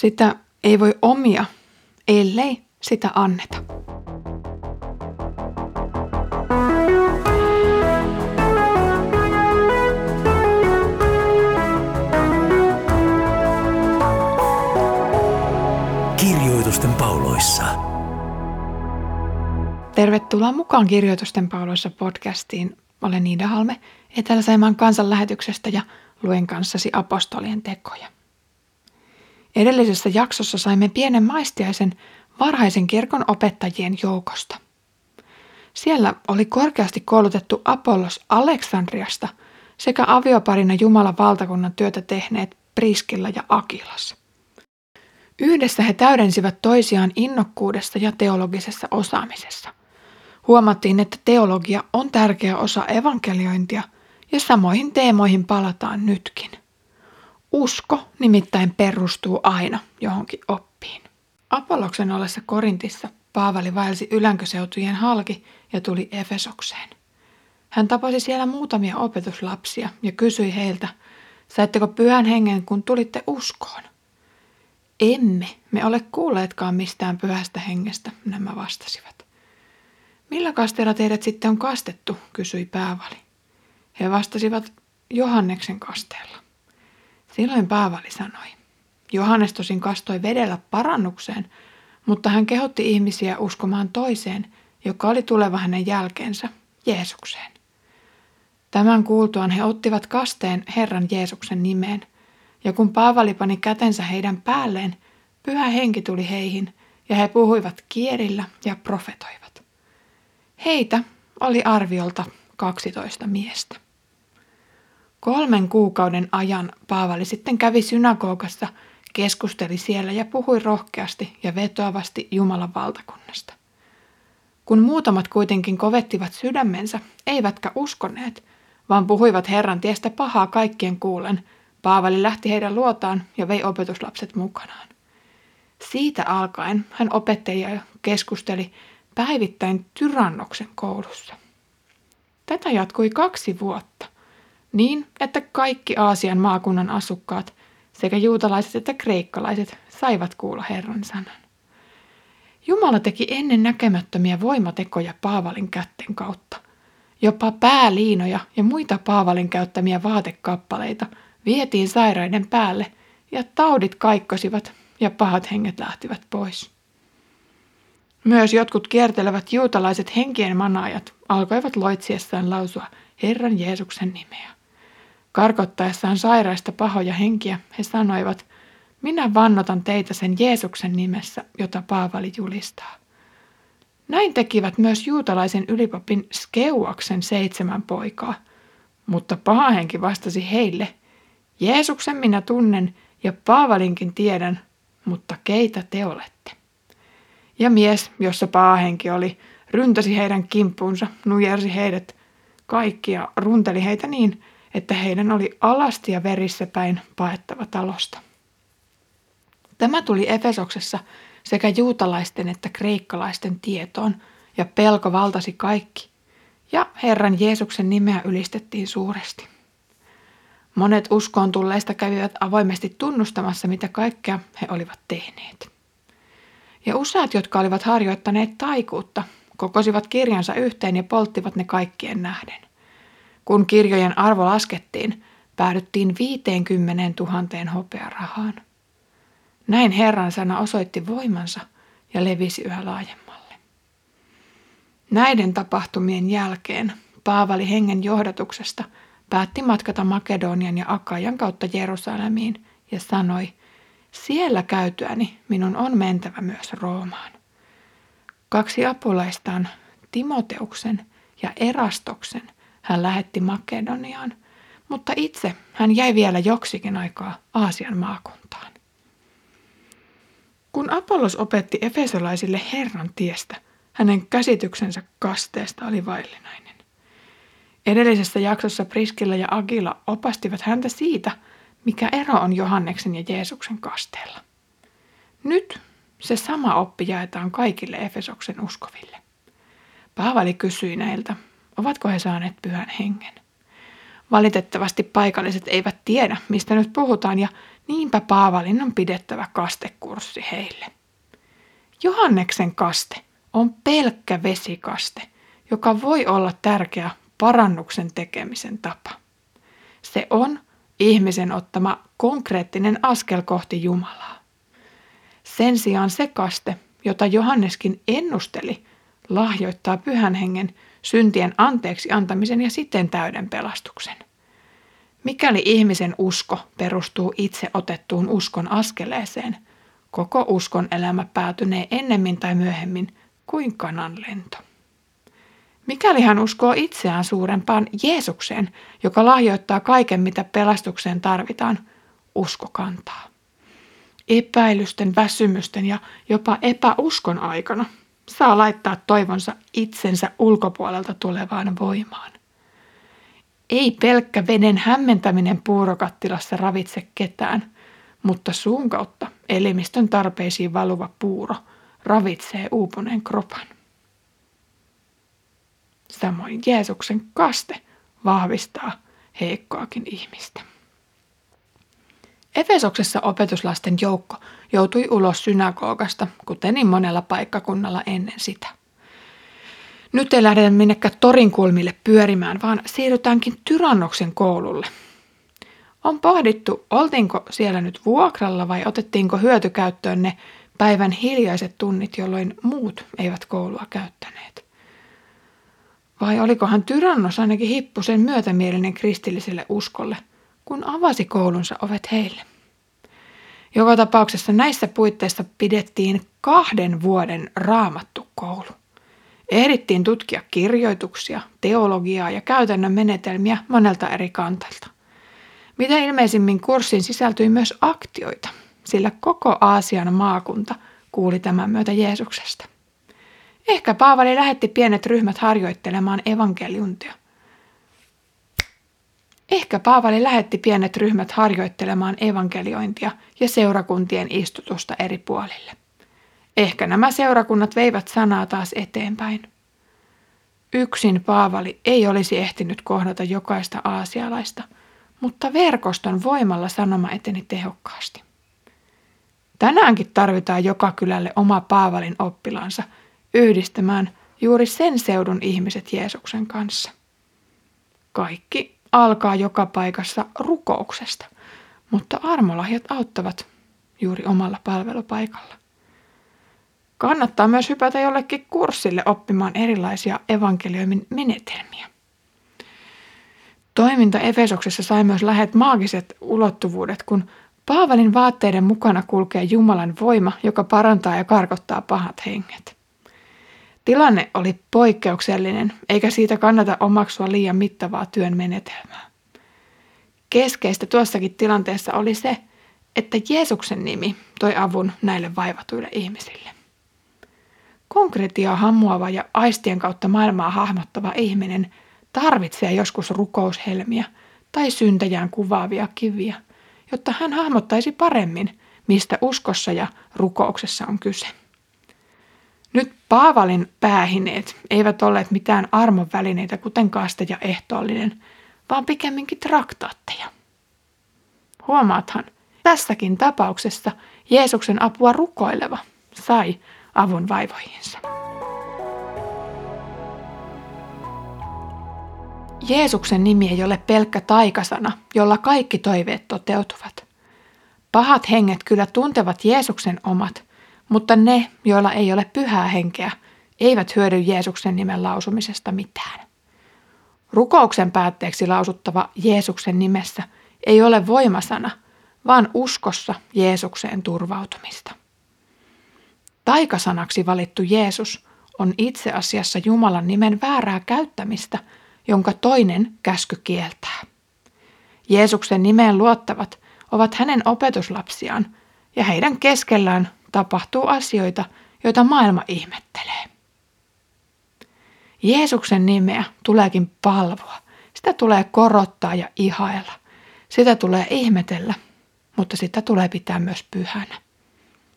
Sitä ei voi omia, ellei sitä anneta. Kirjoitusten pauloissa. Tervetuloa mukaan Kirjoitusten pauloissa podcastiin. Olen Niida Halme Etelä-Saimaan kansanlähetyksestä ja luen kanssasi apostolien tekoja. Edellisessä jaksossa saimme pienen maistiaisen varhaisen kirkon opettajien joukosta. Siellä oli korkeasti koulutettu Apollos Aleksandriasta sekä avioparina Jumalan valtakunnan työtä tehneet Priskilla ja Akilas. Yhdessä he täydensivät toisiaan innokkuudessa ja teologisessa osaamisessa. Huomattiin, että teologia on tärkeä osa evankeliointia ja samoihin teemoihin palataan nytkin. Usko nimittäin perustuu aina johonkin oppiin. Apolloksen ollessa Korintissa Paavali vaelsi ylänköseutujen halki ja tuli Efesokseen. Hän tapasi siellä muutamia opetuslapsia ja kysyi heiltä, saitteko pyhän hengen, kun tulitte uskoon? Emme, me ole kuulleetkaan mistään pyhästä hengestä, nämä vastasivat. Millä kasteella teidät sitten on kastettu, kysyi Paavali. He vastasivat Johanneksen kasteella. Silloin Paavali sanoi, Johannes tosin kastoi vedellä parannukseen, mutta hän kehotti ihmisiä uskomaan toiseen, joka oli tuleva hänen jälkeensä, Jeesukseen. Tämän kuultuaan he ottivat kasteen Herran Jeesuksen nimeen, ja kun Paavali pani kätensä heidän päälleen, pyhä henki tuli heihin, ja he puhuivat kielillä ja profetoivat. Heitä oli arviolta 12 miestä. Kolmen kuukauden ajan Paavali sitten kävi synagogassa, keskusteli siellä ja puhui rohkeasti ja vetoavasti Jumalan valtakunnasta. Kun muutamat kuitenkin kovettivat sydämensä, eivätkä uskoneet, vaan puhuivat Herran tiestä pahaa kaikkien kuulen, Paavali lähti heidän luotaan ja vei opetuslapset mukanaan. Siitä alkaen hän opetteli ja keskusteli päivittäin Tyrannoksen koulussa. Tätä jatkui kaksi vuotta – niin että kaikki Aasian maakunnan asukkaat, sekä juutalaiset että kreikkalaiset, saivat kuulla Herran sanan. Jumala teki ennen näkemättömiä voimatekoja Paavalin kätten kautta. Jopa pääliinoja ja muita Paavalin käyttämiä vaatekappaleita vietiin sairaiden päälle ja taudit kaikkosivat ja pahat henget lähtivät pois. Myös jotkut kiertelevät juutalaiset henkien manaajat alkoivat loitsiessaan lausua Herran Jeesuksen nimeä. Karkottaessaan sairaista pahoja henkiä he sanoivat, minä vannotan teitä sen Jeesuksen nimessä, jota Paavali julistaa. Näin tekivät myös juutalaisen ylipapin Skeuaksen seitsemän poikaa, mutta paha henki vastasi heille, Jeesuksen minä tunnen ja Paavalinkin tiedän, mutta keitä te olette? Ja mies, jossa paahenki oli, ryntäsi heidän kimppuunsa, nujersi heidät kaikki ja runteli heitä niin, että heidän oli alasti ja verissä päin paettava talosta. Tämä tuli Efesoksessa sekä juutalaisten että kreikkalaisten tietoon, ja pelko valtasi kaikki, ja Herran Jeesuksen nimeä ylistettiin suuresti. Monet uskoon tulleista kävivät avoimesti tunnustamassa, mitä kaikkea he olivat tehneet. Ja useat, jotka olivat harjoittaneet taikuutta, kokosivat kirjansa yhteen ja polttivat ne kaikkien nähden. Kun kirjojen arvo laskettiin, päädyttiin 50 000 hopearahaan. Näin Herran sana osoitti voimansa ja levisi yhä laajemmalle. Näiden tapahtumien jälkeen Paavali hengen johdatuksesta päätti matkata Makedonian ja Akajan kautta Jerusalemiin ja sanoi, siellä käytyäni minun on mentävä myös Roomaan. Kaksi apulaistaan, Timoteuksen ja Erastoksen – hän lähetti Makedoniaan, mutta itse hän jäi vielä joksikin aikaa Aasian maakuntaan. Kun Apollos opetti efesolaisille Herran tiestä, hänen käsityksensä kasteesta oli vaillinainen. Edellisessä jaksossa Priskilla ja Agila opastivat häntä siitä, mikä ero on Johanneksen ja Jeesuksen kasteella. Nyt se sama oppi jaetaan kaikille Efesoksen uskoville. Paavali kysyi näiltä, Ovatko he saaneet pyhän hengen? Valitettavasti paikalliset eivät tiedä, mistä nyt puhutaan, ja niinpä Paavalin on pidettävä kastekurssi heille. Johanneksen kaste on pelkkä vesikaste, joka voi olla tärkeä parannuksen tekemisen tapa. Se on ihmisen ottama konkreettinen askel kohti Jumalaa. Sen sijaan se kaste, jota Johanneskin ennusteli, lahjoittaa pyhän hengen syntien anteeksi antamisen ja siten täyden pelastuksen. Mikäli ihmisen usko perustuu itse otettuun uskon askeleeseen, koko uskon elämä päätynee ennemmin tai myöhemmin kuin kanan lento. Mikäli hän uskoo itseään suurempaan Jeesukseen, joka lahjoittaa kaiken, mitä pelastukseen tarvitaan, usko kantaa. Epäilysten, väsymysten ja jopa epäuskon aikana saa laittaa toivonsa itsensä ulkopuolelta tulevaan voimaan. Ei pelkkä veden hämmentäminen puurokattilassa ravitse ketään, mutta suun kautta elimistön tarpeisiin valuva puuro ravitsee uupuneen kropan. Samoin Jeesuksen kaste vahvistaa heikkoakin ihmistä. Efesoksessa opetuslasten joukko joutui ulos synagogasta, kuten niin monella paikkakunnalla ennen sitä. Nyt ei lähdetä minnekään torin kulmille pyörimään, vaan siirrytäänkin Tyrannoksen koululle. On pohdittu, oltiinko siellä nyt vuokralla vai otettiinko hyötykäyttöön ne päivän hiljaiset tunnit, jolloin muut eivät koulua käyttäneet. Vai olikohan Tyrannos ainakin hippusen myötämielinen kristilliselle uskolle, kun avasi koulunsa ovet heille? Joka tapauksessa näissä puitteissa pidettiin kahden vuoden raamattu koulu. Ehdittiin tutkia kirjoituksia, teologiaa ja käytännön menetelmiä monelta eri kantalta. Mitä ilmeisimmin kurssiin sisältyi myös aktioita, sillä koko Aasian maakunta kuuli tämän myötä Jeesuksesta. Ehkä Paavali lähetti pienet ryhmät harjoittelemaan evankeliuntia. Ehkä Paavali lähetti pienet ryhmät harjoittelemaan evankeliointia ja seurakuntien istutusta eri puolille. Ehkä nämä seurakunnat veivät sanaa taas eteenpäin. Yksin Paavali ei olisi ehtinyt kohdata jokaista aasialaista, mutta verkoston voimalla sanoma eteni tehokkaasti. Tänäänkin tarvitaan joka kylälle oma Paavalin oppilansa yhdistämään juuri sen seudun ihmiset Jeesuksen kanssa. Kaikki alkaa joka paikassa rukouksesta, mutta armolahjat auttavat juuri omalla palvelupaikalla. Kannattaa myös hypätä jollekin kurssille oppimaan erilaisia evankelioimin menetelmiä. Toiminta Efesoksessa sai myös lähet maagiset ulottuvuudet, kun Paavalin vaatteiden mukana kulkee Jumalan voima, joka parantaa ja karkottaa pahat henget. Tilanne oli poikkeuksellinen, eikä siitä kannata omaksua liian mittavaa työn menetelmää. Keskeistä tuossakin tilanteessa oli se, että Jeesuksen nimi toi avun näille vaivatuille ihmisille. Konkretiaa hammuava ja aistien kautta maailmaa hahmottava ihminen tarvitsee joskus rukoushelmiä tai syntäjään kuvaavia kiviä, jotta hän hahmottaisi paremmin, mistä uskossa ja rukouksessa on kyse. Nyt Paavalin päähineet eivät olleet mitään armon välineitä, kuten kaste ja ehtoollinen, vaan pikemminkin traktaatteja. Huomaathan, tässäkin tapauksessa Jeesuksen apua rukoileva sai avun vaivoihinsa. Jeesuksen nimi ei ole pelkkä taikasana, jolla kaikki toiveet toteutuvat. Pahat henget kyllä tuntevat Jeesuksen omat, mutta ne, joilla ei ole pyhää henkeä, eivät hyödy Jeesuksen nimen lausumisesta mitään. Rukouksen päätteeksi lausuttava Jeesuksen nimessä ei ole voimasana, vaan uskossa Jeesukseen turvautumista. Taikasanaksi valittu Jeesus on itse asiassa Jumalan nimen väärää käyttämistä, jonka toinen käsky kieltää. Jeesuksen nimeen luottavat ovat hänen opetuslapsiaan, ja heidän keskellään tapahtuu asioita, joita maailma ihmettelee. Jeesuksen nimeä tuleekin palvoa. Sitä tulee korottaa ja ihailla. Sitä tulee ihmetellä, mutta sitä tulee pitää myös pyhänä.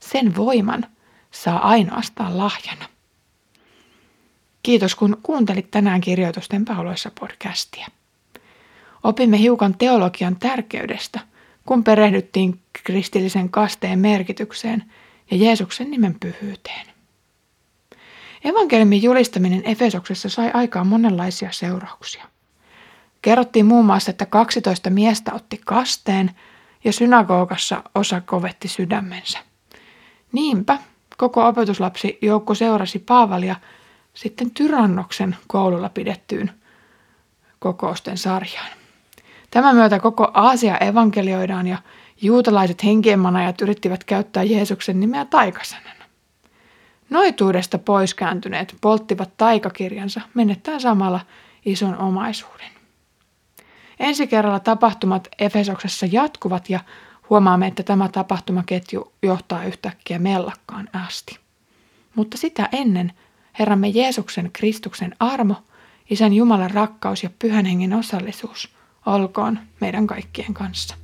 Sen voiman saa ainoastaan lahjana. Kiitos kun kuuntelit tänään kirjoitusten pauloissa podcastia. Opimme hiukan teologian tärkeydestä, kun perehdyttiin kristillisen kasteen merkitykseen ja Jeesuksen nimen pyhyyteen. Evankeliumin julistaminen Efesoksessa sai aikaan monenlaisia seurauksia. Kerrottiin muun muassa, että 12 miestä otti kasteen ja synagogassa osa kovetti sydämensä. Niinpä koko opetuslapsi joukko seurasi Paavalia sitten Tyrannoksen koululla pidettyyn kokousten sarjaan. Tämän myötä koko Aasia evankelioidaan ja juutalaiset henkienmanajat yrittivät käyttää Jeesuksen nimeä taikasanana. Noituudesta poiskääntyneet polttivat taikakirjansa menettäen samalla ison omaisuuden. Ensi kerralla tapahtumat Efesoksessa jatkuvat ja huomaamme, että tämä tapahtumaketju johtaa yhtäkkiä mellakkaan asti. Mutta sitä ennen Herramme Jeesuksen Kristuksen armo, Isän Jumalan rakkaus ja Pyhän Hengen osallisuus olkoon meidän kaikkien kanssa.